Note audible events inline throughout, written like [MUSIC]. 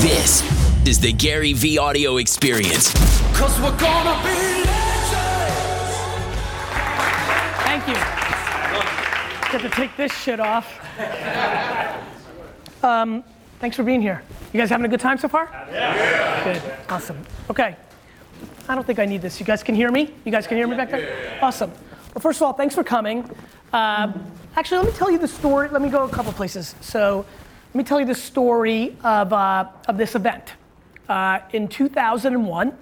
This is the Gary V audio experience. Cause we're gonna be legends. Thank you. Get to take this shit off. Um, thanks for being here. You guys having a good time so far? Yeah. Good. Awesome. Okay. I don't think I need this. You guys can hear me? You guys can hear me back there? Awesome. Well, first of all, thanks for coming. Um, actually, let me tell you the story. Let me go a couple places. So, let me tell you the story of, uh, of this event. Uh, in 2001, uh,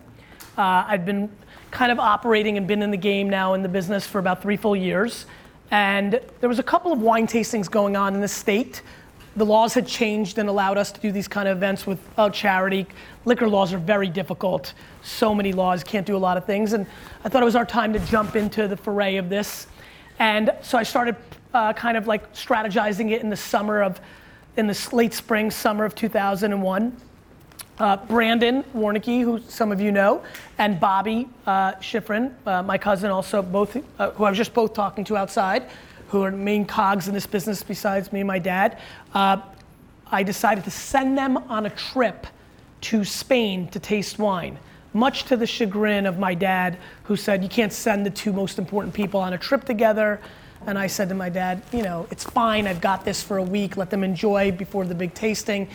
I'd been kind of operating and been in the game now in the business for about three full years. And there was a couple of wine tastings going on in the state. The laws had changed and allowed us to do these kind of events without charity. Liquor laws are very difficult. So many laws, can't do a lot of things. And I thought it was our time to jump into the foray of this. And so I started uh, kind of like strategizing it in the summer of, in the late spring, summer of 2001. Uh, Brandon Warnke, who some of you know, and Bobby uh, Schifrin, uh, my cousin, also both, uh, who I was just both talking to outside, who are main cogs in this business besides me and my dad. Uh, I decided to send them on a trip to Spain to taste wine, much to the chagrin of my dad, who said, You can't send the two most important people on a trip together. And I said to my dad, You know, it's fine, I've got this for a week, let them enjoy before the big tasting.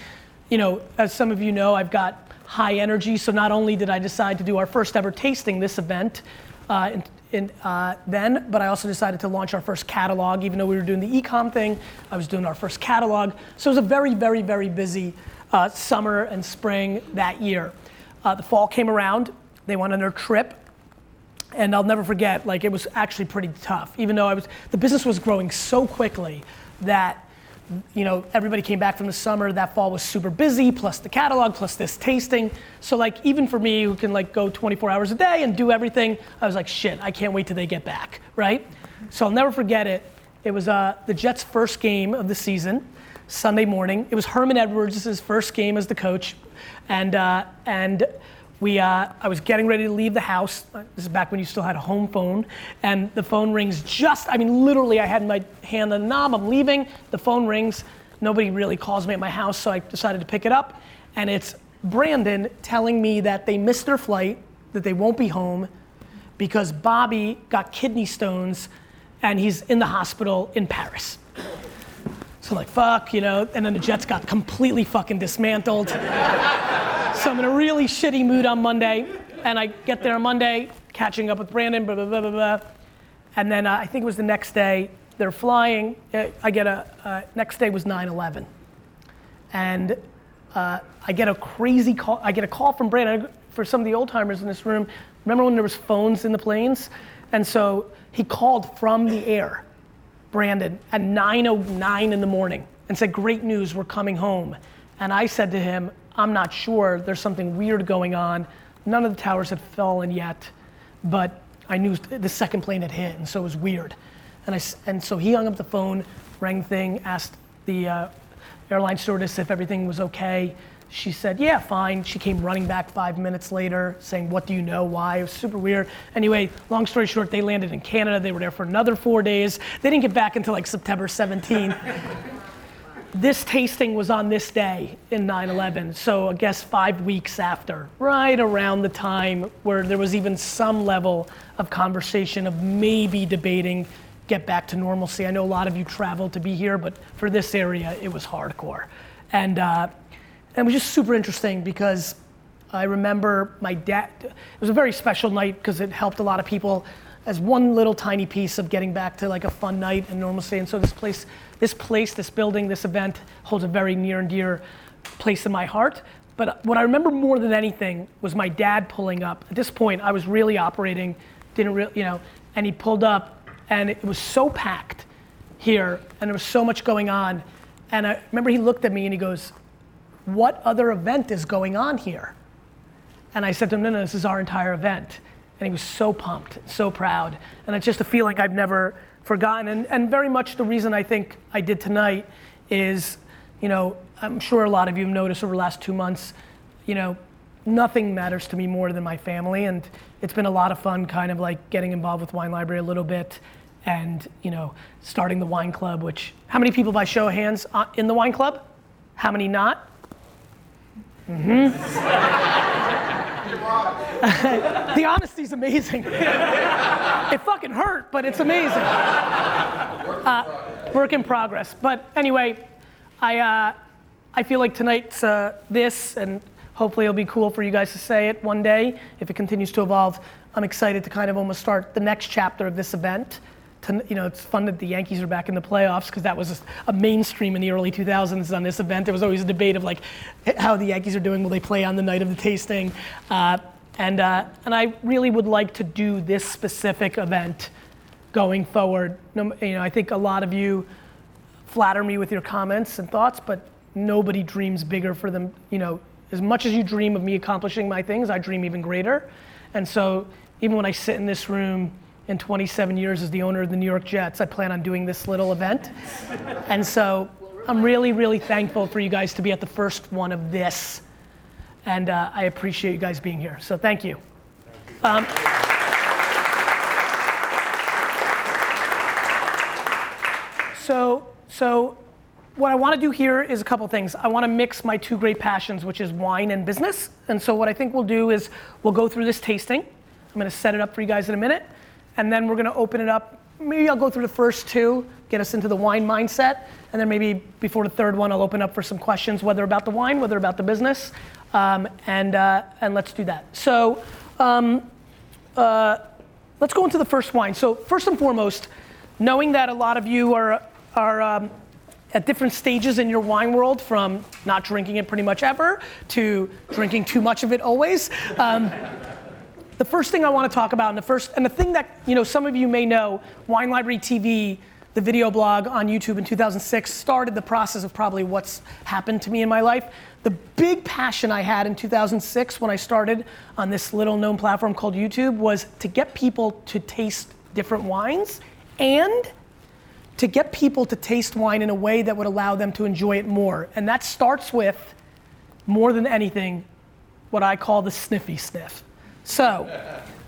You know, as some of you know, I've got high energy, so not only did I decide to do our first ever tasting this event, uh, in, in, uh, then, but I also decided to launch our first catalog. Even though we were doing the ecom thing, I was doing our first catalog. So it was a very, very, very busy uh, summer and spring that year. Uh, the fall came around. They went on their trip, and I'll never forget. Like it was actually pretty tough. Even though I was, the business was growing so quickly that you know, everybody came back from the summer. That fall was super busy, plus the catalog, plus this tasting. So like, even for me, who can like go 24 hours a day and do everything, I was like, shit, I can't wait till they get back, right? So I'll never forget it. It was uh, the Jets' first game of the season, Sunday morning. It was Herman Edwards' first game as the coach, and uh, and we, uh, I was getting ready to leave the house. This is back when you still had a home phone. And the phone rings just, I mean, literally, I had my hand on the knob. I'm leaving. The phone rings. Nobody really calls me at my house, so I decided to pick it up. And it's Brandon telling me that they missed their flight, that they won't be home because Bobby got kidney stones and he's in the hospital in Paris. So I'm like, fuck, you know, and then the Jets got completely fucking dismantled. So I'm in a really shitty mood on Monday, and I get there on Monday, catching up with Brandon, blah, blah, blah, blah, blah. And then uh, I think it was the next day, they're flying. Uh, I get a, uh, next day was 9 11. And uh, I get a crazy call, I get a call from Brandon. For some of the old timers in this room, remember when there was phones in the planes? And so he called from the air Brandon at 9.09 in the morning and said, great news, we're coming home. And I said to him, I'm not sure, there's something weird going on. None of the towers had fallen yet, but I knew the second plane had hit, and so it was weird. And, I, and so he hung up the phone, rang the thing, asked the uh, airline stewardess if everything was okay. She said, yeah, fine. She came running back five minutes later saying, what do you know, why? It was super weird. Anyway, long story short, they landed in Canada. They were there for another four days. They didn't get back until like September 17th. [LAUGHS] this tasting was on this day in 9-11, so I guess five weeks after, right around the time where there was even some level of conversation of maybe debating get back to normalcy. I know a lot of you traveled to be here, but for this area, it was hardcore. And uh, and it was just super interesting because I remember my dad, it was a very special night because it helped a lot of people as one little tiny piece of getting back to like a fun night and normalcy. And so this place, this place, this building, this event holds a very near and dear place in my heart. But what I remember more than anything was my dad pulling up. At this point, I was really operating, didn't really, you know, and he pulled up and it was so packed here and there was so much going on. And I remember he looked at me and he goes, what other event is going on here? And I said to him, no, no, this is our entire event. And he was so pumped, so proud. And it's just a feeling I've never forgotten. And, and very much the reason I think I did tonight is, you know, I'm sure a lot of you have noticed over the last two months, you know, nothing matters to me more than my family. And it's been a lot of fun kind of like getting involved with Wine Library a little bit and, you know, starting the wine club, which, how many people by show of hands uh, in the wine club? How many not? Mm-hmm. [LAUGHS] [LAUGHS] the honesty's amazing. [LAUGHS] it fucking hurt, but it's amazing. Uh, work in progress. But anyway, I, uh, I feel like tonight's uh, this, and hopefully it'll be cool for you guys to say it one day if it continues to evolve. I'm excited to kind of almost start the next chapter of this event. To, you know, it's fun that the Yankees are back in the playoffs because that was a mainstream in the early 2000s on this event. There was always a debate of like how the Yankees are doing. Will they play on the night of the tasting? Uh, and uh, and I really would like to do this specific event going forward. you know, I think a lot of you flatter me with your comments and thoughts, but nobody dreams bigger for them. You know, as much as you dream of me accomplishing my things, I dream even greater. And so even when I sit in this room in 27 years as the owner of the New York Jets, I plan on doing this little event. and so I'm really, really thankful for you guys to be at the first one of this. And uh, I appreciate you guys being here. So thank you. Um, so, so what I want to do here is a couple things. I want to mix my two great passions, which is wine and business. And so what I think we'll do is we'll go through this tasting. I'm going to set it up for you guys in a minute and then we're gonna open it up. Maybe I'll go through the first two, get us into the wine mindset, and then maybe before the third one, I'll open up for some questions, whether about the wine, whether about the business, um, and uh, and let's do that. So, um, uh, let's go into the first wine. So first and foremost, knowing that a lot of you are are um, at different stages in your wine world, from not drinking it pretty much ever to drinking too much of it always. Um, the first thing I want to talk about, and the first, and the thing that you know, some of you may know, Wine Library TV, the video blog on YouTube in 2006, started the process of probably what's happened to me in my life. The big passion I had in 2006 when I started on this little known platform called YouTube was to get people to taste different wines and to get people to taste wine in a way that would allow them to enjoy it more. And that starts with, more than anything, what I call the sniffy sniff. So,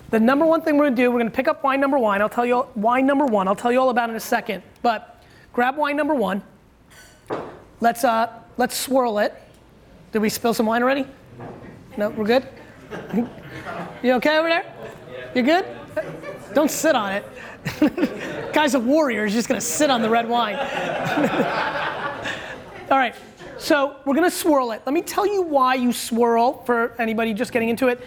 the number one thing we're gonna do, we're gonna pick up wine number one. I'll tell you wine number one. I'll tell you all about it in a second. But grab wine number one. Let's uh, let's swirl it. Did we spill some wine already? No, we're good. you okay over there? You good? Don't sit on it. [LAUGHS] Guy's a warrior. He's just gonna sit on the red wine. [LAUGHS] all right. So we're gonna swirl it. Let me tell you why you swirl for anybody just getting into it.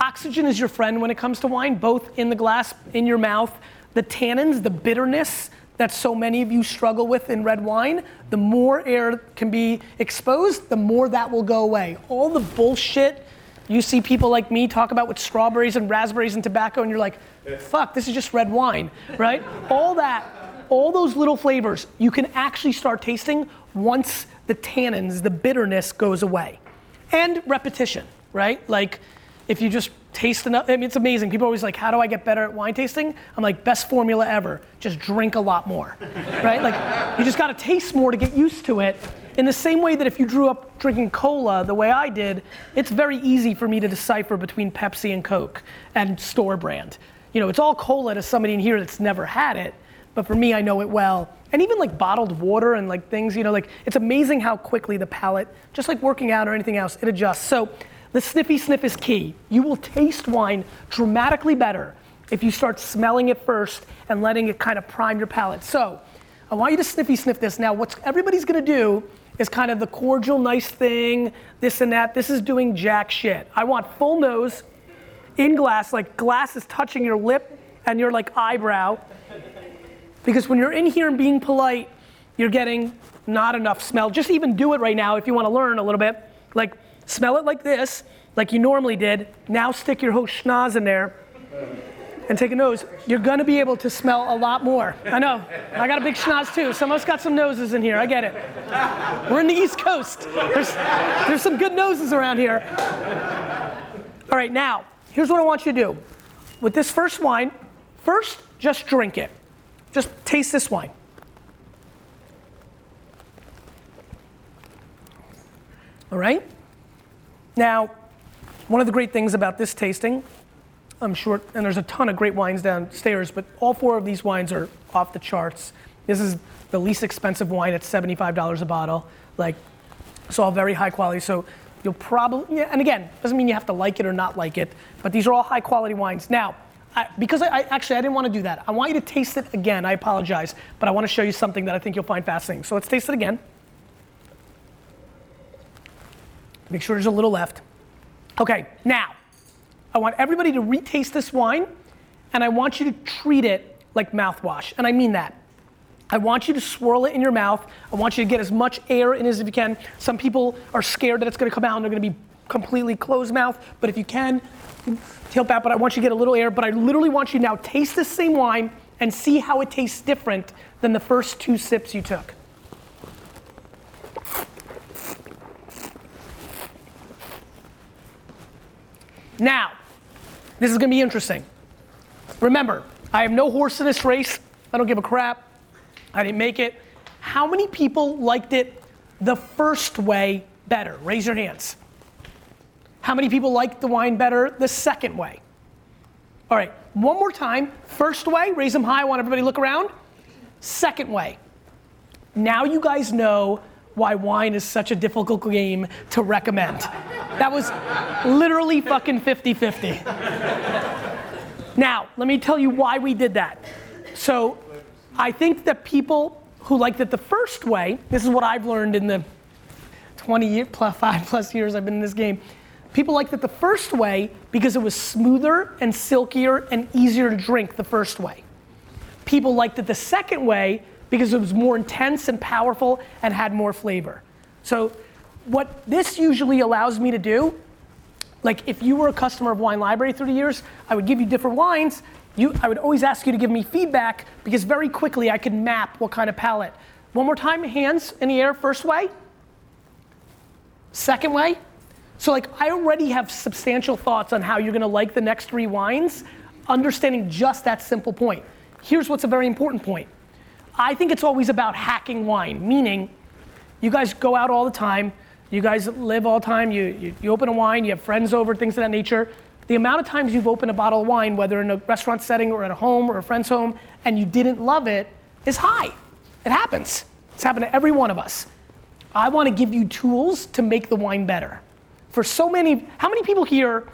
Oxygen is your friend when it comes to wine, both in the glass, in your mouth. The tannins, the bitterness that so many of you struggle with in red wine, the more air can be exposed, the more that will go away. All the bullshit you see people like me talk about with strawberries and raspberries and tobacco, and you're like, fuck, this is just red wine, right? all that, all those little flavors, you can actually start tasting once the tannins, the bitterness goes away. And repetition, right? Like, if you just taste enough, I mean, it's amazing. People are always like, how do I get better at wine tasting? I'm like, best formula ever. Just drink a lot more, [LAUGHS] right? Like, you just gotta taste more to get used to it. In the same way that if you grew up drinking cola the way I did, it's very easy for me to decipher between Pepsi and Coke and store brand. You know, it's all cola to somebody in here that's never had it, but for me, I know it well. And even like bottled water and like things, you know, like it's amazing how quickly the palate, just like working out or anything else, it adjusts. So the sniffy sniff is key. You will taste wine dramatically better if you start smelling it first and letting it kind of prime your palate. So I want you to sniffy sniff this. Now, what everybody's gonna do is kind of the cordial, nice thing, this and that. This is doing jack shit. I want full nose in glass, like glass is touching your lip and your like eyebrow. Because when you're in here and being polite, you're getting not enough smell. Just even do it right now if you wanna learn a little bit. Like, Smell it like this, like you normally did. Now stick your whole schnoz in there and take a nose. You're gonna be able to smell a lot more. I know. I got a big schnoz too. Some of us got some noses in here. I get it. We're in the East Coast. There's, there's some good noses around here. All right, now, here's what I want you to do. With this first wine, first, just drink it. Just taste this wine. All right? Now, one of the great things about this tasting, I'm sure, and there's a ton of great wines downstairs, but all four of these wines are off the charts. This is the least expensive wine at $75 a bottle. Like, it's all very high quality. So You'll probably, yeah, and again, doesn't mean you have to like it or not like it, but these are all high quality wines. Now, I, because I, I, actually I didn't want to do that. I want you to taste it again. I apologize, but I want to show you something that I think you'll find fascinating. So let's taste it again. Make sure there's a little left. Okay, now I want everybody to retaste this wine, and I want you to treat it like mouthwash, and I mean that. I want you to swirl it in your mouth. I want you to get as much air in as you can. Some people are scared that it's to come out and they're to be completely closed mouth, but if you can, tilt back. But I want you to get a little air. But I literally want you to now taste the same wine and see how it tastes different than the first two sips you took. Now, this is going to be interesting. Remember, I have no horse in this race. I don't give a crap. I didn't make it. How many people liked it the first way better? Raise your hands. How many people liked the wine better the second way? All right, one more time. First way, raise them high. I want everybody to look around. Second way. Now you guys know why wine is such a difficult game to recommend. That was literally fucking 50 50. Now, let me tell you why we did that. So, I think that people who liked it the first way, this is what I've learned in the 20 year, plus, five plus years I've been in this game. People liked it the first way because it was smoother and silkier and easier to drink the first way. People liked it the second way because it was more intense and powerful and had more flavor. So, what this usually allows me to do, like if you were a customer of Wine Library through the years, I would give you different wines you, I would always ask you to give me feedback because very quickly I could map what kind of palate. One more time, hands in the air, first way. Second way. So like I already have substantial thoughts on how you're gonna like the next three wines, understanding just that simple point. Here's what's a very important point. I think it's always about hacking wine, meaning you guys go out all the time, you guys live all the time, you, you, you open a wine, you have friends over, things of that nature the amount of times you've opened a bottle of wine, whether in a restaurant setting or at a home or a friend's home, and you didn't love it, is high. It happens. It's happened to every one of us. I want to give you tools to make the wine better. For so many, how many people here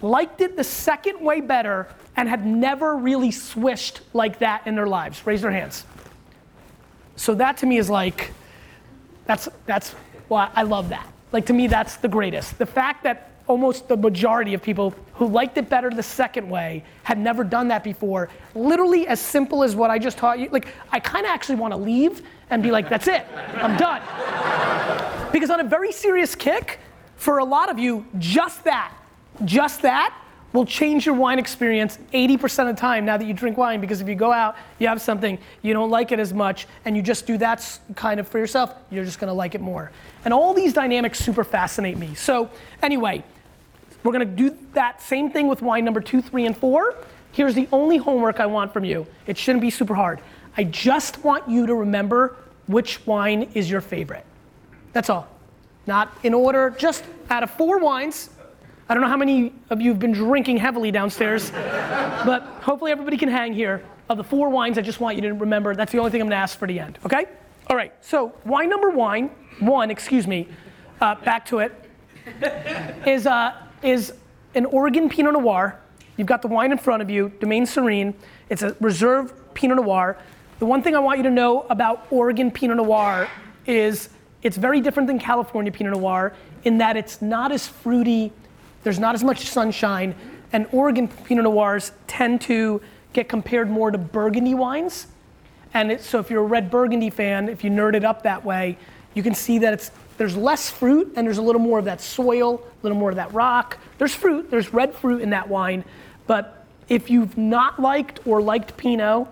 liked it the second way better and had never really swished like that in their lives? Raise their hands. So that to me is like, that's, that's, well, I love that. Like to me, that's the greatest. The fact that almost the majority of people who liked it better the second way had never done that before. Literally as simple as what I just taught you. Like, I kind of actually want to leave and be like, that's it, I'm done. because on a very serious kick, for a lot of you, just that, just that will change your wine experience 80% of the time now that you drink wine because if you go out, you have something, you don't like it as much, and you just do that kind of for yourself, you're just gonna like it more. And all these dynamics super fascinate me. So, anyway, we're gonna do that same thing with wine number two, three, and four. Here's the only homework I want from you. It shouldn't be super hard. I just want you to remember which wine is your favorite. That's all. Not in order, just out of four wines. I don't know how many of you have been drinking heavily downstairs, but hopefully everybody can hang here. Of the four wines, I just want you to remember that's the only thing I'm gonna ask for the end, okay? All right, so wine number one, one, excuse me, uh, back to it, is uh, is an Oregon Pinot Noir. You've got the wine in front of you, Domaine Serene. It's a reserve Pinot Noir. The one thing I want you to know about Oregon Pinot Noir is it's very different than California Pinot Noir in that it's not as fruity, there's not as much sunshine, and Oregon Pinot Noirs tend to get compared more to Burgundy wines. And it, so if you're a red Burgundy fan, if you nerd it up that way, you can see that it's there's less fruit and there's a little more of that soil, a little more of that rock. There's fruit, there's red fruit in that wine, but if you've not liked or liked Pinot,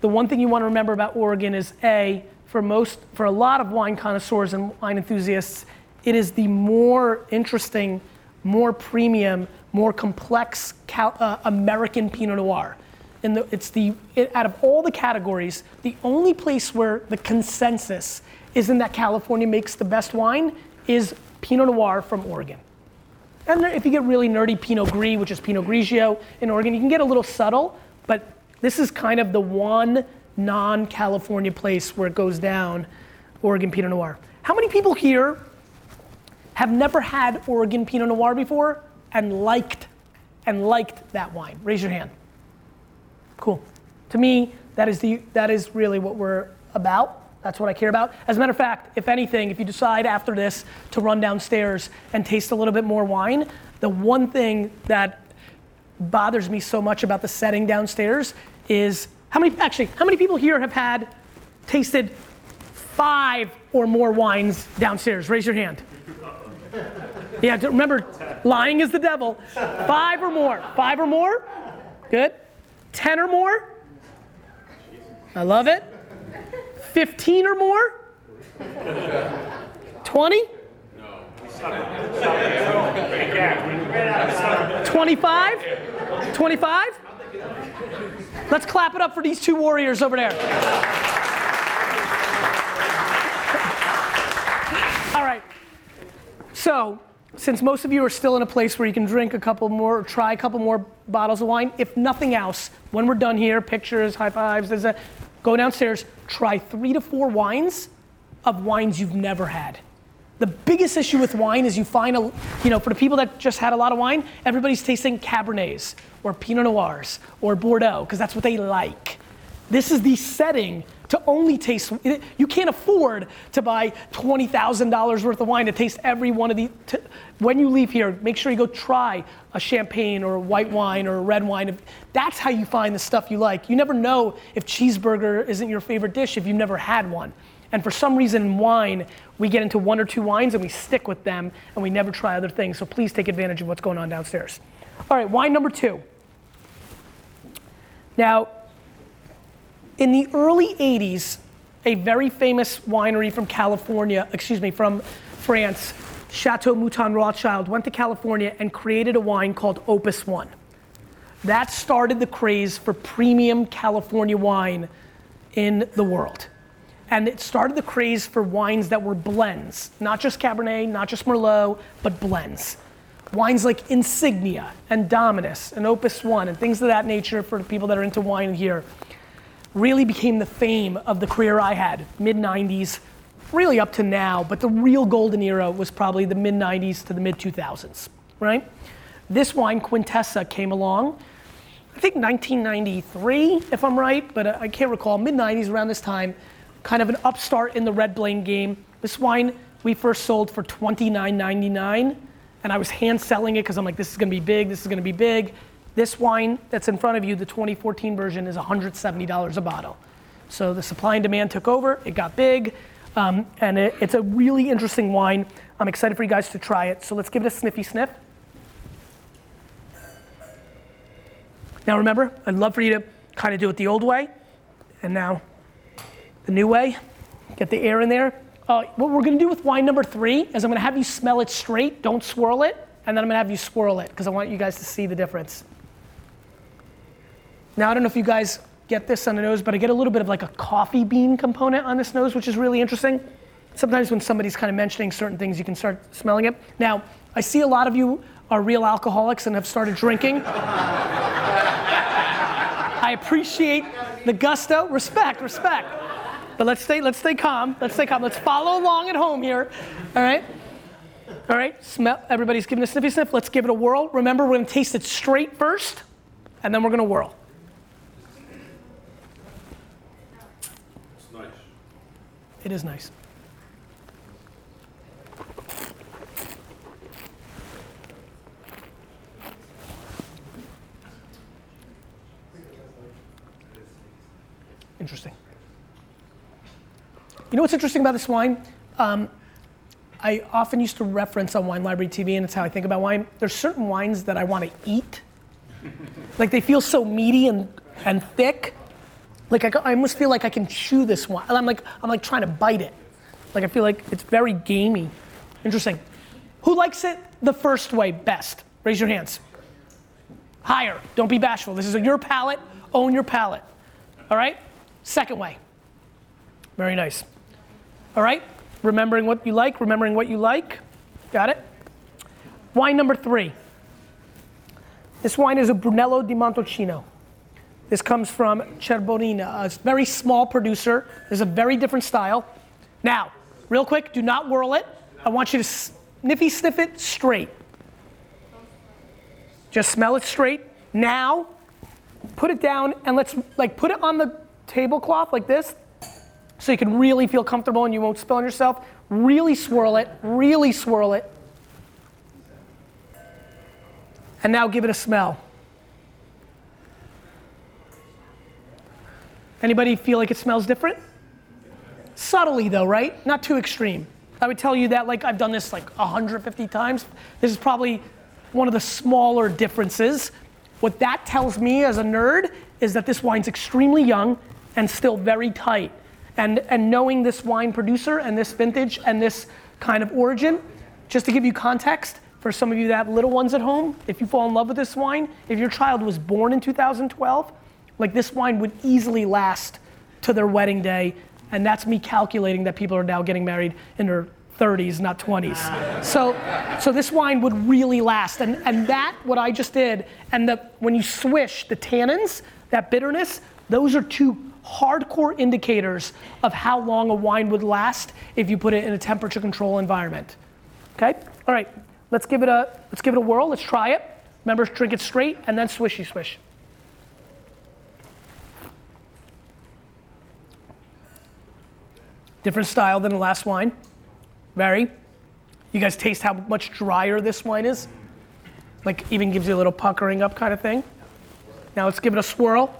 the one thing you want to remember about Oregon is A, for most, for a lot of wine connoisseurs and wine enthusiasts, it is the more interesting, more premium, more complex cal- uh, American Pinot Noir. And the, it's the, it, out of all the categories, the only place where the consensus isn't that California makes the best wine is Pinot Noir from Oregon. And if you get really nerdy, Pinot Gris, which is Pinot Grigio in Oregon, you can get a little subtle, but this is kind of the one non-California place where it goes down, Oregon Pinot Noir. How many people here have never had Oregon Pinot Noir before and liked and liked that wine? Raise your hand. Cool. To me, that is the that is really what we're about. That's what I care about. As a matter of fact, if anything, if you decide after this to run downstairs and taste a little bit more wine, the one thing that bothers me so much about the setting downstairs is how many actually how many people here have had tasted five or more wines downstairs? Raise your hand. [LAUGHS] Yeah, remember, lying is the devil. Five or more. Five or more? Good. Ten or more? I love it. 15 or more? 20? 25? 25? Let's clap it up for these two warriors over there. All right. So, since most of you are still in a place where you can drink a couple more or try a couple more bottles of wine, if nothing else, when we're done here, pictures, high fives, there's a, go downstairs, try three to four wines of wines you've never had. The biggest issue with wine is you find a, you know, for the people that just had a lot of wine, everybody's tasting Cabernets or Pinot Noirs or Bordeaux because that's what they like. This is the setting to only taste. You can't afford to buy twenty thousand dollars worth of wine to taste every one of these. To, when you leave here, make sure you go try a champagne or a white wine or a red wine. That's how you find the stuff you like. You never know if cheeseburger isn't your favorite dish if you've never had one. And for some reason wine, we get into one or two wines and we stick with them and we never try other things. So please take advantage of what's going on downstairs. All right, wine number two. Now, in the early 80s, a very famous winery from California, excuse me, from France, Chateau Mouton Rothschild, went to California and created a wine called Opus One. That started the craze for premium California wine in the world. And it started the craze for wines that were blends, not just Cabernet, not just Merlot, but blends. Wines like Insignia and Dominus and Opus One and things of that nature for people that are into wine here really became the fame of the career I had, mid 90s, really up to now, but the real golden era was probably the mid 90s to the mid 2000s, right? This wine, Quintessa, came along, I think 1993, if I'm right, but uh, I can't recall, mid 90s around this time, kind of an upstart in the red blend game. This wine we first sold for $29.99, and I was hand selling it because I'm like, this is gonna be big, this is gonna be big. This wine that's in front of you, the 2014 version, is $170 a bottle. So the supply and demand took over, it got big, um, and it, it's a really interesting wine. I'm excited for you guys to try it. So let's give it a sniffy sniff. Now remember, I'd love for you to kind of do it the old way, and now the new way. Get the air in there. Uh, what we're gonna do with wine number three is I'm gonna have you smell it straight, don't swirl it, and then I'm gonna have you swirl it, because I want you guys to see the difference. Now, I don't know if you guys get this on the nose, but I get a little bit of like a coffee bean component on this nose, which is really interesting. Sometimes when somebody's kind of mentioning certain things, you can start smelling it. Now, I see a lot of you are real alcoholics and have started drinking. [LAUGHS] I appreciate the gusto, respect, respect. But let's stay, let's stay calm. Let's stay calm. Let's follow along at home here. All right. All right. Smell. Everybody's giving a sniffy sniff. Let's give it a whirl. Remember, we're gonna taste it straight first, and then we're gonna whirl. It is nice. Interesting. You know what's interesting about this wine? Um, I often used to reference on Wine Library TV, and it's how I think about wine. There's certain wines that I want to eat. like they feel so meaty and, and thick like I, I almost feel like I can chew this one. I'm like I'm like trying to bite it. Like I feel like it's very gamey. Interesting. Who likes it the first way best? Raise your hands. Higher. Don't be bashful. This is your palate. Own your palate. All right? Second way. Very nice. All right? Remembering what you like, remembering what you like. Got it? Wine number three. This wine is a Brunello di Montalcino. This comes from Cerbaiona, a very small producer. There's a very different style. Now, real quick, do not whirl it. I want you to sniffy sniff it straight. Just smell it straight. Now, put it down and let's like put it on the tablecloth like this so you can really feel comfortable and you won't spill on yourself. Really swirl it, really swirl it. And now give it a smell. Anybody feel like it smells different? Subtly though, right? Not too extreme. I would tell you that like I've done this like 150 times. This is probably one of the smaller differences. What that tells me as a nerd is that this wine's extremely young and still very tight. And, and knowing this wine producer and this vintage and this kind of origin, just to give you context, for some of you that have little ones at home, if you fall in love with this wine, if your child was born in 2012, like this wine would easily last to their wedding day. And that's me calculating that people are now getting married in their 30s, not 20s. So, so this wine would really last. And, and that, what I just did, and the, when you swish the tannins, that bitterness, those are two hardcore indicators of how long a wine would last if you put it in a temperature control environment. Okay? All right, let's give it a, let's give it a whirl. Let's try it. Remember, drink it straight and then swishy swish. Different style than the last wine. Very. You guys taste how much drier this wine is? Like even gives you a little puckering up kind of thing. Now let's give it a swirl.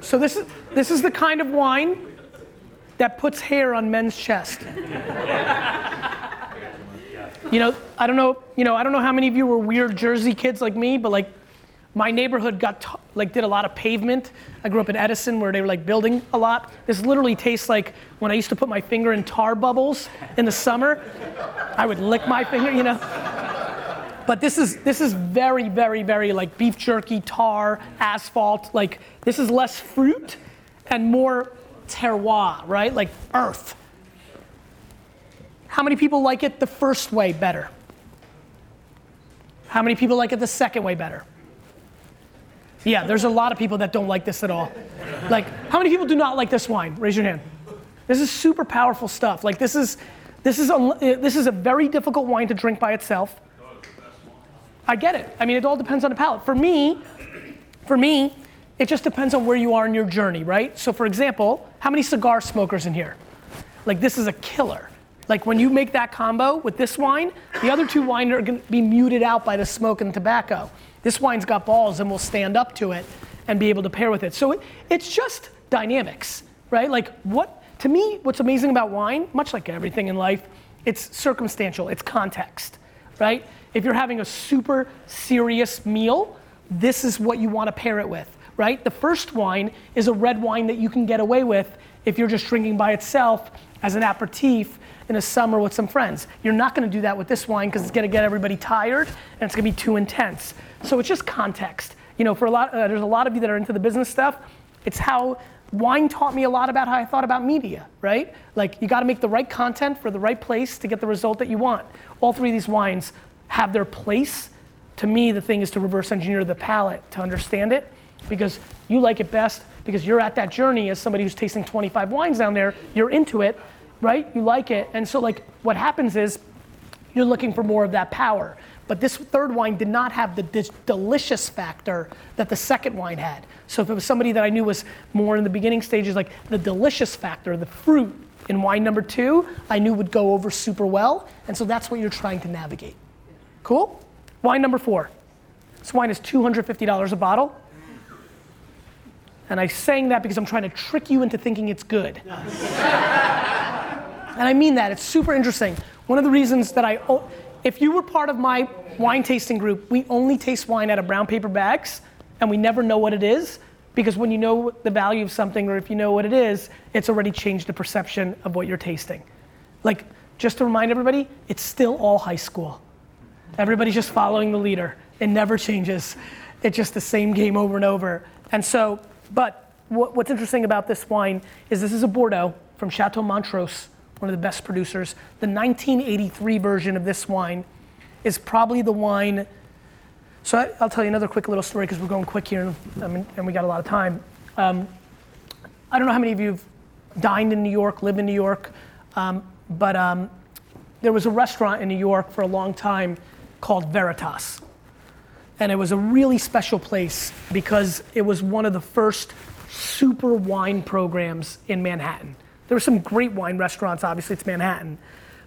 So this is this is the kind of wine that puts hair on men's chest. You know, I don't know, you know, I don't know how many of you were weird Jersey kids like me, but like my neighborhood got t- like did a lot of pavement. I grew up in Edison where they were like building a lot. This literally tastes like when I used to put my finger in tar bubbles in the summer. I would lick my finger, you know. But this is this is very very very like beef jerky, tar, asphalt. Like this is less fruit and more terroir, right? Like earth. How many people like it the first way better? How many people like it the second way better? Yeah, there's a lot of people that don't like this at all. Like, how many people do not like this wine? Raise your hand. This is super powerful stuff. Like, this is, this is, a, this is a very difficult wine to drink by itself. I get it. I mean, it all depends on the palate. For me, for me, it just depends on where you are in your journey, right? So, for example, how many cigar smokers in here? Like, this is a killer. Like when you make that combo with this wine, the other two wines are gonna be muted out by the smoke and tobacco. This wine's got balls and will stand up to it and be able to pair with it. So it, it's just dynamics, right? Like what, to me, what's amazing about wine, much like everything in life, it's circumstantial, it's context, right? If you're having a super serious meal, this is what you want to pair it with, right? The first wine is a red wine that you can get away with if you're just drinking by itself as an aperitif in a summer with some friends. You're not gonna do that with this wine because it's gonna get everybody tired and it's gonna be too intense. So it's just context. You know, for a lot, uh, there's a lot of you that are into the business stuff. It's how wine taught me a lot about how I thought about media, right? Like you got to make the right content for the right place to get the result that you want. All three of these wines have their place. To me, the thing is to reverse engineer the palate to understand it because you like it best because you're at that journey as somebody who's tasting 25 wines down there, you're into it right? You like it. And so, like, what happens is you're looking for more of that power. But this third wine did not have the dis- delicious factor that the second wine had. So, if it was somebody that I knew was more in the beginning stages, like the delicious factor, the fruit in wine number two, I knew would go over super well. And so, that's what you're trying to navigate. Cool? Wine number four. This wine is $250 a bottle. And I'm saying that because I'm trying to trick you into thinking it's good. And I mean that, it's super interesting. One of the reasons that I, if you were part of my wine tasting group, we only taste wine out of brown paper bags and we never know what it is because when you know the value of something or if you know what it is, it's already changed the perception of what you're tasting. Like, just to remind everybody, it's still all high school. Everybody's just following the leader. It never changes. It's just the same game over and over. And so, but what's interesting about this wine is this is a Bordeaux from Chateau Montrose one of the best producers. The 1983 version of this wine is probably the wine So I, will tell you another quick little story because we're going quick here and, and we got a lot of time. Um, I don't know how many of you have dined in New York, live in New York, um, but um, there was a restaurant in New York for a long time called Veritas. And it was a really special place because it was one of the first super wine programs in Manhattan. There were some great wine restaurants, obviously, it's Manhattan.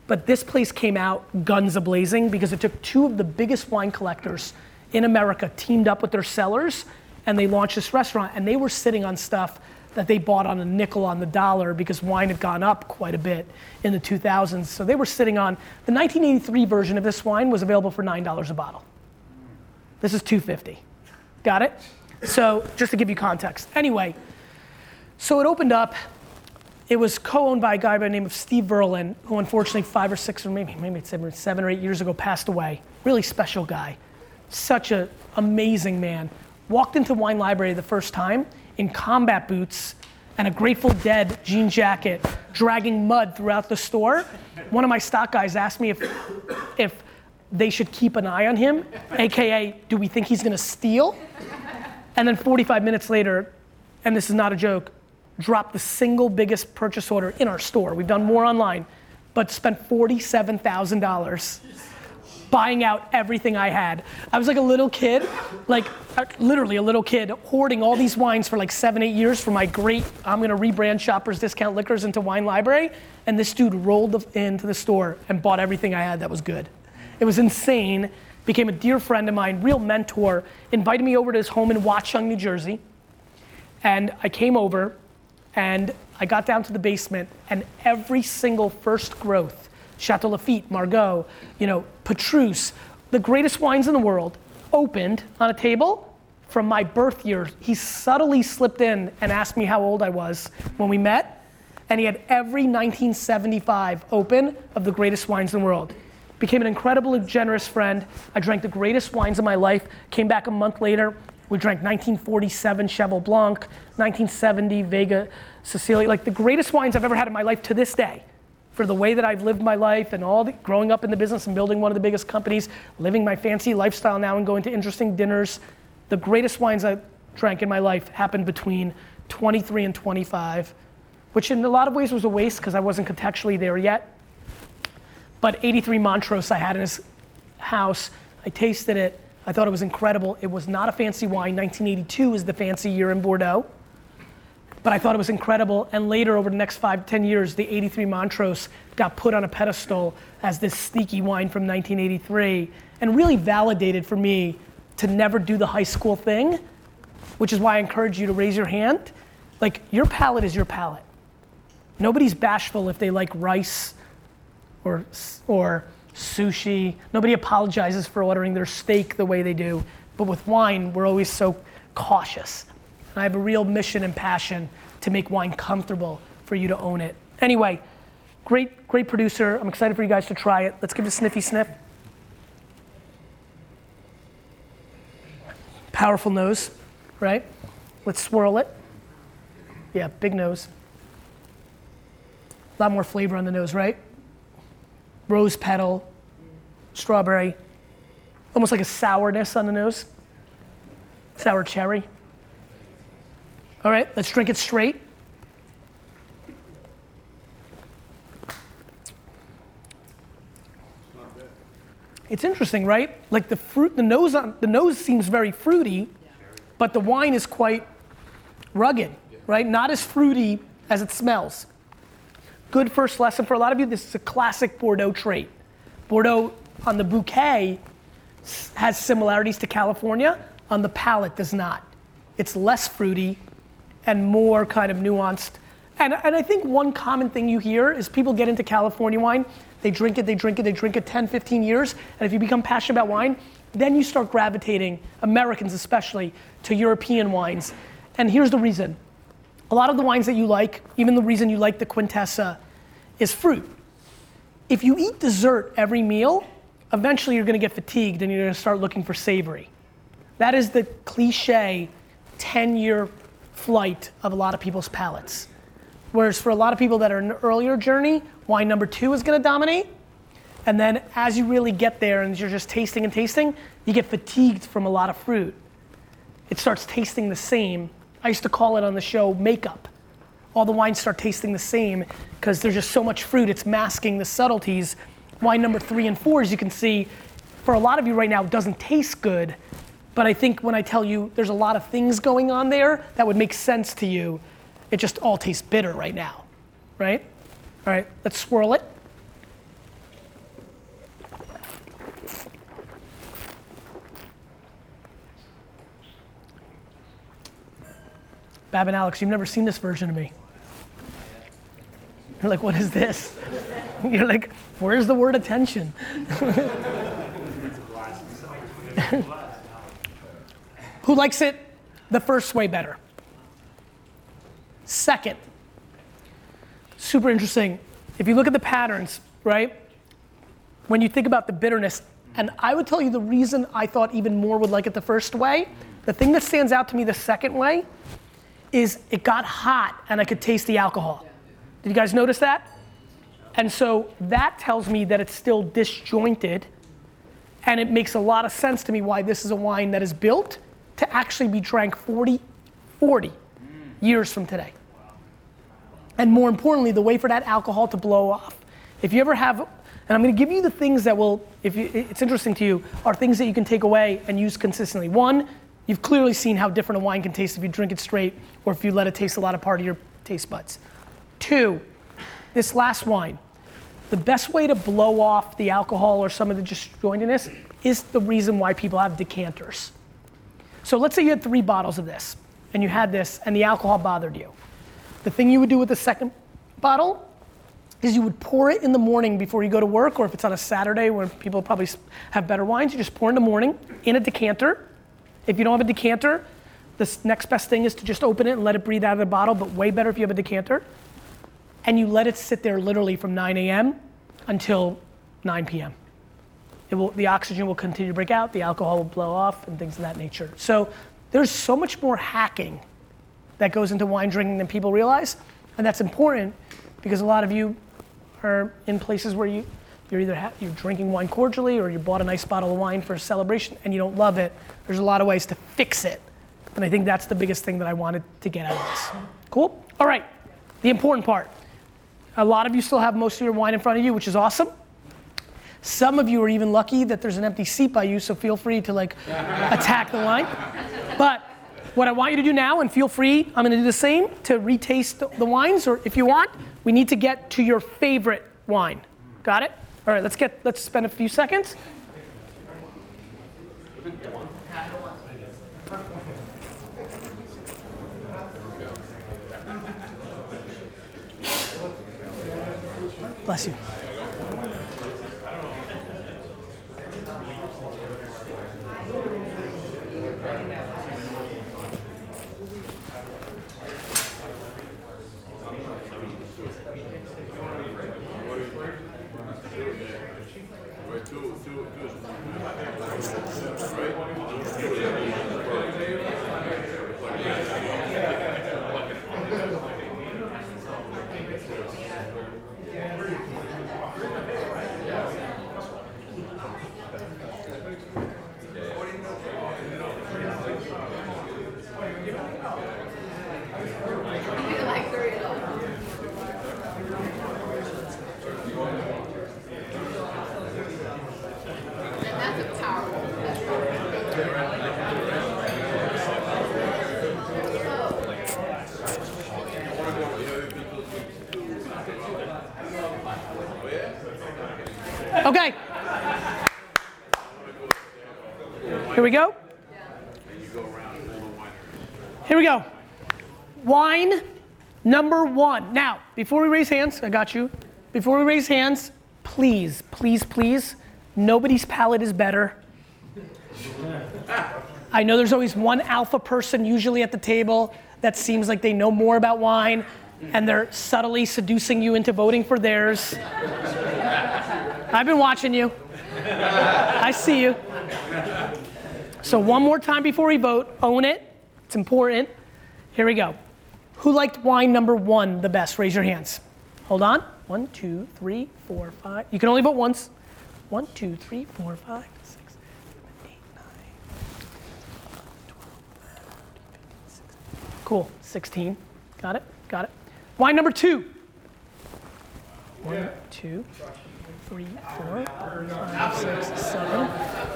But this place came out guns a blazing because it took two of the biggest wine collectors in America, teamed up with their cellars, and they launched this restaurant. And they were sitting on stuff that they bought on a nickel on the dollar because wine had gone up quite a bit in the 2000s. So they were sitting on the 1983 version of this wine was available for $9 a bottle. This is 250. Got it? So just to give you context. Anyway, so it opened up. It was co-owned by a guy by the name of Steve Verlin, who unfortunately five or six or maybe maybe seven, seven or eight years ago passed away. Really special guy. Such an amazing man. Walked into Wine Library the first time in combat boots and a Grateful Dead jean jacket, dragging mud throughout the store. One of my stock guys asked me if, if they should keep an eye on him, AKA, do we think he's gonna steal? And then 45 minutes later, and this is not a joke, dropped the single biggest purchase order in our store. We've done more online, but spent $47,000 buying out everything I had. I was like a little kid, like uh, literally a little kid, hoarding all these wines for like seven, eight years for my great, I'm gonna rebrand Shoppers Discount Liquors into Wine Library. And this dude rolled into the store and bought everything I had that was good. It was insane. Became a dear friend of mine, real mentor, invited me over to his home in Watchung, New Jersey. And I came over and I got down to the basement, and every single first growth Chateau Lafite, Margaux, you know, Petrus, the greatest wines in the world, opened on a table from my birth year. He subtly slipped in and asked me how old I was when we met, and he had every 1975 open of the greatest wines in the world. Became an incredibly generous friend. I drank the greatest wines of my life. Came back a month later. We drank 1947 Cheval Blanc, 1970 Vega Sicilia, like the greatest wines I've ever had in my life to this day for the way that I've lived my life and all the, growing up in the business and building one of the biggest companies, living my fancy lifestyle now and going to interesting dinners. The greatest wines I drank in my life happened between 23 and 25, which in a lot of ways was a waste because I wasn't contextually there yet. But 83 Montrose I had in his house. I tasted it. I thought it was incredible. It was not a fancy wine. 1982 is the fancy year in Bordeaux but I thought it was incredible. And later, over the next five, ten years, the 83 Montrose got put on a pedestal as this sneaky wine from 1983 and really validated for me to never do the high school thing, which is why I encourage you to raise your hand. Like, your palate is your palate. Nobody's bashful if they like rice or, or sushi. Nobody apologizes for ordering their steak the way they do. But with wine, we're always so cautious. And I have a real mission and passion to make wine comfortable for you to own it. Anyway, great, great producer. I'm excited for you guys to try it. Let's give it a sniffy sniff. Powerful nose, right? Let's swirl it. Yeah, big nose. A lot more flavor on the nose, right? Rose petal, strawberry, almost like a sourness on the nose. Sour cherry. All right, let's drink it straight. It's interesting, right? Like the fruit, the nose on the nose seems very fruity, but the wine is quite rugged, right? Not as fruity as it smells. Good first lesson for a lot of you. This is a classic Bordeaux trait. Bordeaux on the bouquet has similarities to California. On the palate, does not. It's less fruity, and more kind of nuanced. And, and I think one common thing you hear is people get into California wine, they drink it, they drink it, they drink it 10, 15 years, and if you become passionate about wine, then you start gravitating, Americans especially, to European wines. And here's the reason. A lot of the wines that you like, even the reason you like the Quintessa, is fruit. If you eat dessert every meal, eventually you're gonna get fatigued and you're gonna start looking for savory. That is the cliche 10 year flight of a lot of people's palates. Whereas for a lot of people that are in an earlier journey, wine number two is gonna dominate. And then as you really get there and you're just tasting and tasting, you get fatigued from a lot of fruit. It starts tasting the same. I used to call it on the show makeup. All the wines start tasting the same because there's just so much fruit, it's masking the subtleties. Wine number three and four, as you can see, for a lot of you right now, doesn't taste good. But I think when I tell you there's a lot of things going on there that would make sense to you, it just all tastes bitter right now, right? All right, let's swirl it. Bab and Alex, you've never seen this version of me. You're like, what is this? [LAUGHS] You're like, where's the word attention? [LAUGHS] Who likes it the first way better? Second, super interesting. If you look at the patterns, right? When you think about the bitterness, and I would tell you the reason I thought even more would like it the first way, the thing that stands out to me the second way is it got hot and I could taste the alcohol. Did you guys notice that? And so that tells me that it's still disjointed and it makes a lot of sense to me why this is a wine that is built to actually be drank 40, 40 years from today. And more importantly, the way for that alcohol to blow off. If you ever have, and I'm gonna give you the things that will, if you, it's interesting to you, are things that you can take away and use consistently. One, you've clearly seen how different a wine can taste if you drink it straight or if you let it taste a lot of part of your taste buds. Two, this last wine, the best way to blow off the alcohol or some of the disjointedness is the reason why people have decanters. So let's say you had three bottles of this and you had this and the alcohol bothered you. The thing you would do with the second bottle is you would pour it in the morning before you go to work, or if it's on a Saturday where people probably have better wines, you just pour in the morning in a decanter. If you don't have a decanter, the next best thing is to just open it and let it breathe out of the bottle, but way better if you have a decanter. And you let it sit there literally from 9 a.m. until 9 p.m. It will, the oxygen will continue to break out, the alcohol will blow off, and things of that nature. So there's so much more hacking that goes into wine drinking than people realize, and that's important because a lot of you are in places where you you're either ha- you're drinking wine cordially or you bought a nice bottle of wine for a celebration and you don't love it. There's a lot of ways to fix it, and I think that's the biggest thing that I wanted to get out of this. Cool. All right. The important part. A lot of you still have most of your wine in front of you, which is awesome. Some of you are even lucky that there's an empty seat by you, so feel free to like [LAUGHS] attack the wine. But what I want you to do now, and feel free, I'm gonna do the same to retaste the, the wines, or if you want, we need to get to your favorite wine. Got it? All right, let's get, let's spend a few seconds. Bless you. Here we go. Here we go. Wine number one. Now, before we raise hands, I got you. Before we raise hands, please, please, please, nobody's palate is better. I know there's always one alpha person, usually at the table, that seems like they know more about wine and they're subtly seducing you into voting for theirs. I've been watching you. I see you. So, one more time before we vote, own it. It's important. Here we go. Who liked wine number one the best? Raise your hands. Hold on. One, two, three, four, five. You can only vote once. One, two, three, four, five, six, seven, eight, nine, 12, 13, 15, 16. Cool. 16. Got it? Got it. Wine number two. One, two, three, four, five, six, seven,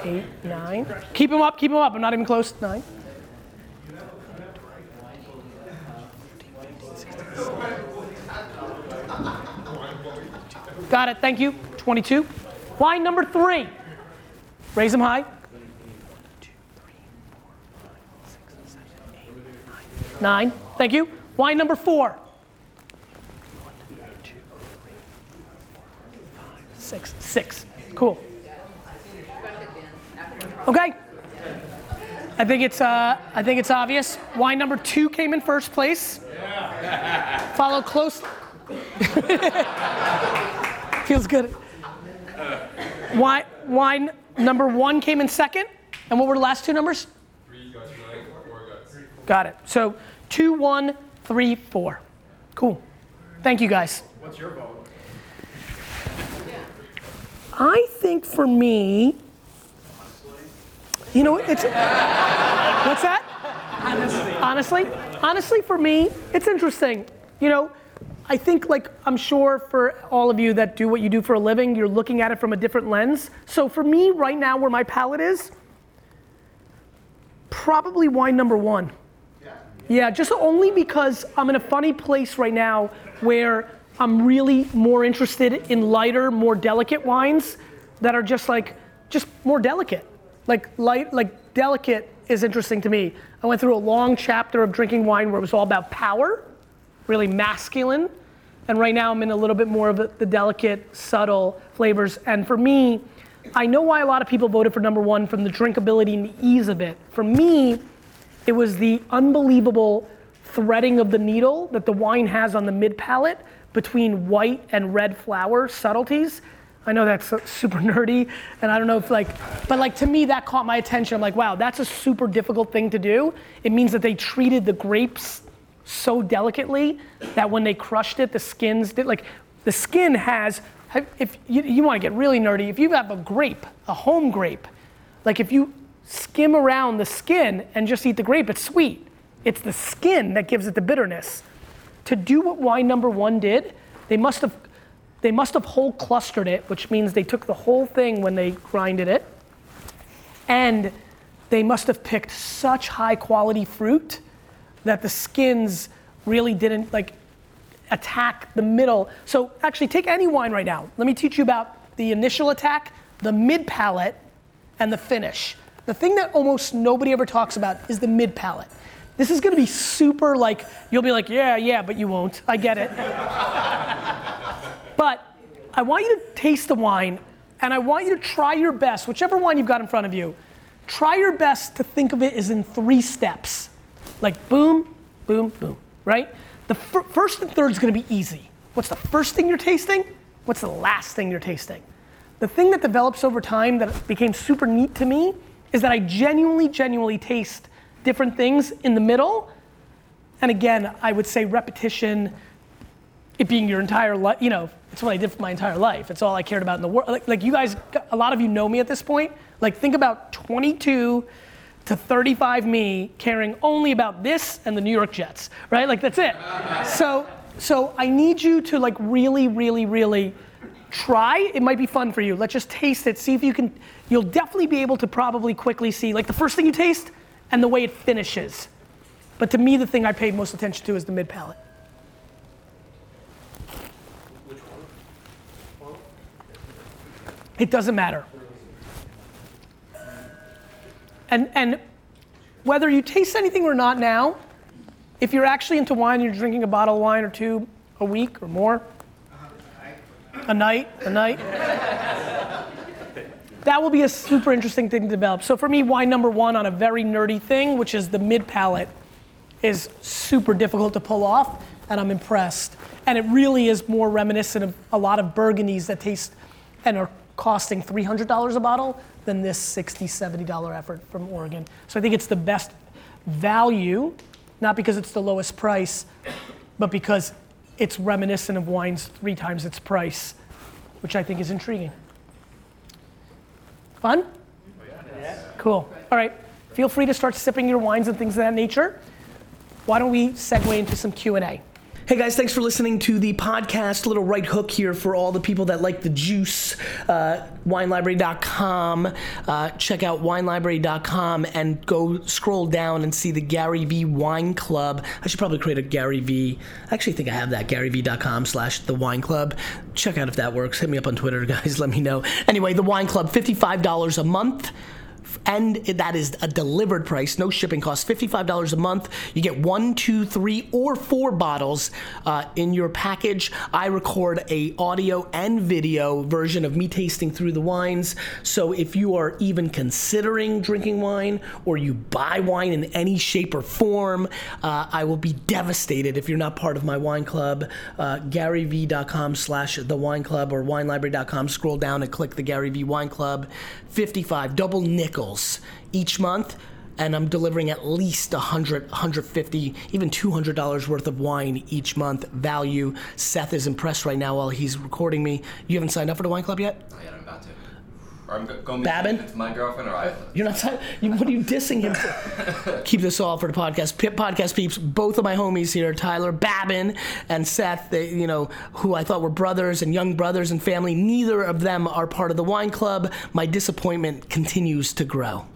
eight, nine. Keep them up, keep them up. I'm not even close. Nine. Got it, thank you. 22. Wine number three. Raise them high. Nine. Thank you. Wine number four. Six. Six. Cool. Okay. I think it's uh, I think it's obvious. Wine number two came in first place. Followed close. [LAUGHS] Feels good. Wine, wine number one came in second. And what were the last two numbers? Got it. So two, one, three, four. Cool. Thank you guys. What's your vote? I think for me, you know, it's. what's that? Honestly. Honestly, honestly, for me, it's interesting. You know, I think like I'm sure for all of you that do what you do for a living, you're looking at it from a different lens. So for me, right now, where my palate is, probably wine number one. Yeah, just only because I'm in a funny place right now where I'm really more interested in lighter, more delicate wines that are just like, just more delicate. Like light, like delicate is interesting to me. I went through a long chapter of drinking wine where it was all about power, really masculine. And right now I'm in a little bit more of the, delicate, subtle flavors. And for me, I know why a lot of people voted for number one from the drinkability and the ease of it. For me, it was the unbelievable threading of the needle that the wine has on the mid palate between white and red flower subtleties. I know that's [LAUGHS] super nerdy, and I don't know if like, but like to me that caught my attention. I'm like, wow, that's a super difficult thing to do. It means that they treated the grapes so delicately that when they crushed it, the skins did like, the skin has. If you, you want to get really nerdy, if you have a grape, a home grape, like if you skim around the skin and just eat the grape, it's sweet. It's the skin that gives it the bitterness. To do what wine number one did, they must have they must have whole clustered it, which means they took the whole thing when they grinded it, and they must have picked such high quality fruit that the skins really didn't like attack the middle. So actually take any wine right now. Let me teach you about the initial attack, the mid palate, and the finish. The thing that almost nobody ever talks about is the mid palate. This is gonna be super like, you'll be like, yeah, yeah, but you won't. I get it. but I want you to taste the wine and I want you to try your best, whichever wine you've got in front of you, try your best to think of it as in three steps. Like boom, boom, boom, right? The fir- first and third is gonna be easy. What's the first thing you're tasting? What's the last thing you're tasting? The thing that develops over time that became super neat to me is that I genuinely, genuinely taste different things in the middle. And again, I would say repetition, it being your entire life, you know, it's what I did for my entire life. It's all I cared about in the world. Like, like you guys, a lot of you know me at this point. Like think about 22 to 35 me caring only about this and the New York Jets, right? Like that's it. So, so I need you to like really, really, really try. It might be fun for you. Let's just taste it. See if you can. You'll definitely be able to probably quickly see like the first thing you taste and the way it finishes. But to me, the thing I paid most attention to is the mid palate. Which one? It doesn't matter. And, and whether you taste anything or not now, if you're actually into wine and you're drinking a bottle of wine or two a week or more, a night, a night, that will be a super interesting thing to develop. So for me, wine number one on a very nerdy thing, which is the mid palate, is super difficult to pull off, and I'm impressed. And it really is more reminiscent of a lot of Burgundies that taste and are costing $300 a bottle than this $60, $70 effort from Oregon. So I think it's the best value, not because it's the lowest price, but because it's reminiscent of wines three times its price, which I think is intriguing. Fun? Cool. All right. Feel free to start sipping your wines and things of that nature. Why don't we segue into some Q&A? Hey guys, thanks for listening to the podcast. Little right hook here for all the people that like the juice. Uh, winelibrary.com. Uh, check out winelibrary.com and go scroll down and see the Gary V Wine Club. I should probably create a Gary V. I actually think I have that. GaryVee.com slash the Wine Club. Check out if that works. Hit me up on Twitter, [LAUGHS] guys. Let me know. Anyway, the Wine Club, fifty-five dollars a month and that is a delivered price, no shipping costs, $55 a month. You get one, two, three, or four bottles uh, in your package. I record a audio and video version of me tasting through the wines. So if you are even considering drinking wine or you buy wine in any shape or form, uh, I will be devastated if you're not part of my wine club. Uh, GaryVee.com slash the wine club or winelibrary.com. Scroll down and click the Gary V Wine Club. 55 double nickels each month and I'm delivering at least 100, 150, even $200 worth of wine each month value. Seth is impressed right now while he's recording me. You haven't signed up for the wine club yet? I'm about to. Or I'm go- going to Babin? It's my girlfriend or I. You're not. You, what are you dissing him for? [LAUGHS] Keep this all for the podcast. Pip podcast peeps. Both of my homies here, Tyler Babin and Seth. They, you know, who I thought were brothers and young brothers and family. Neither of them are part of the wine club. My disappointment continues to grow.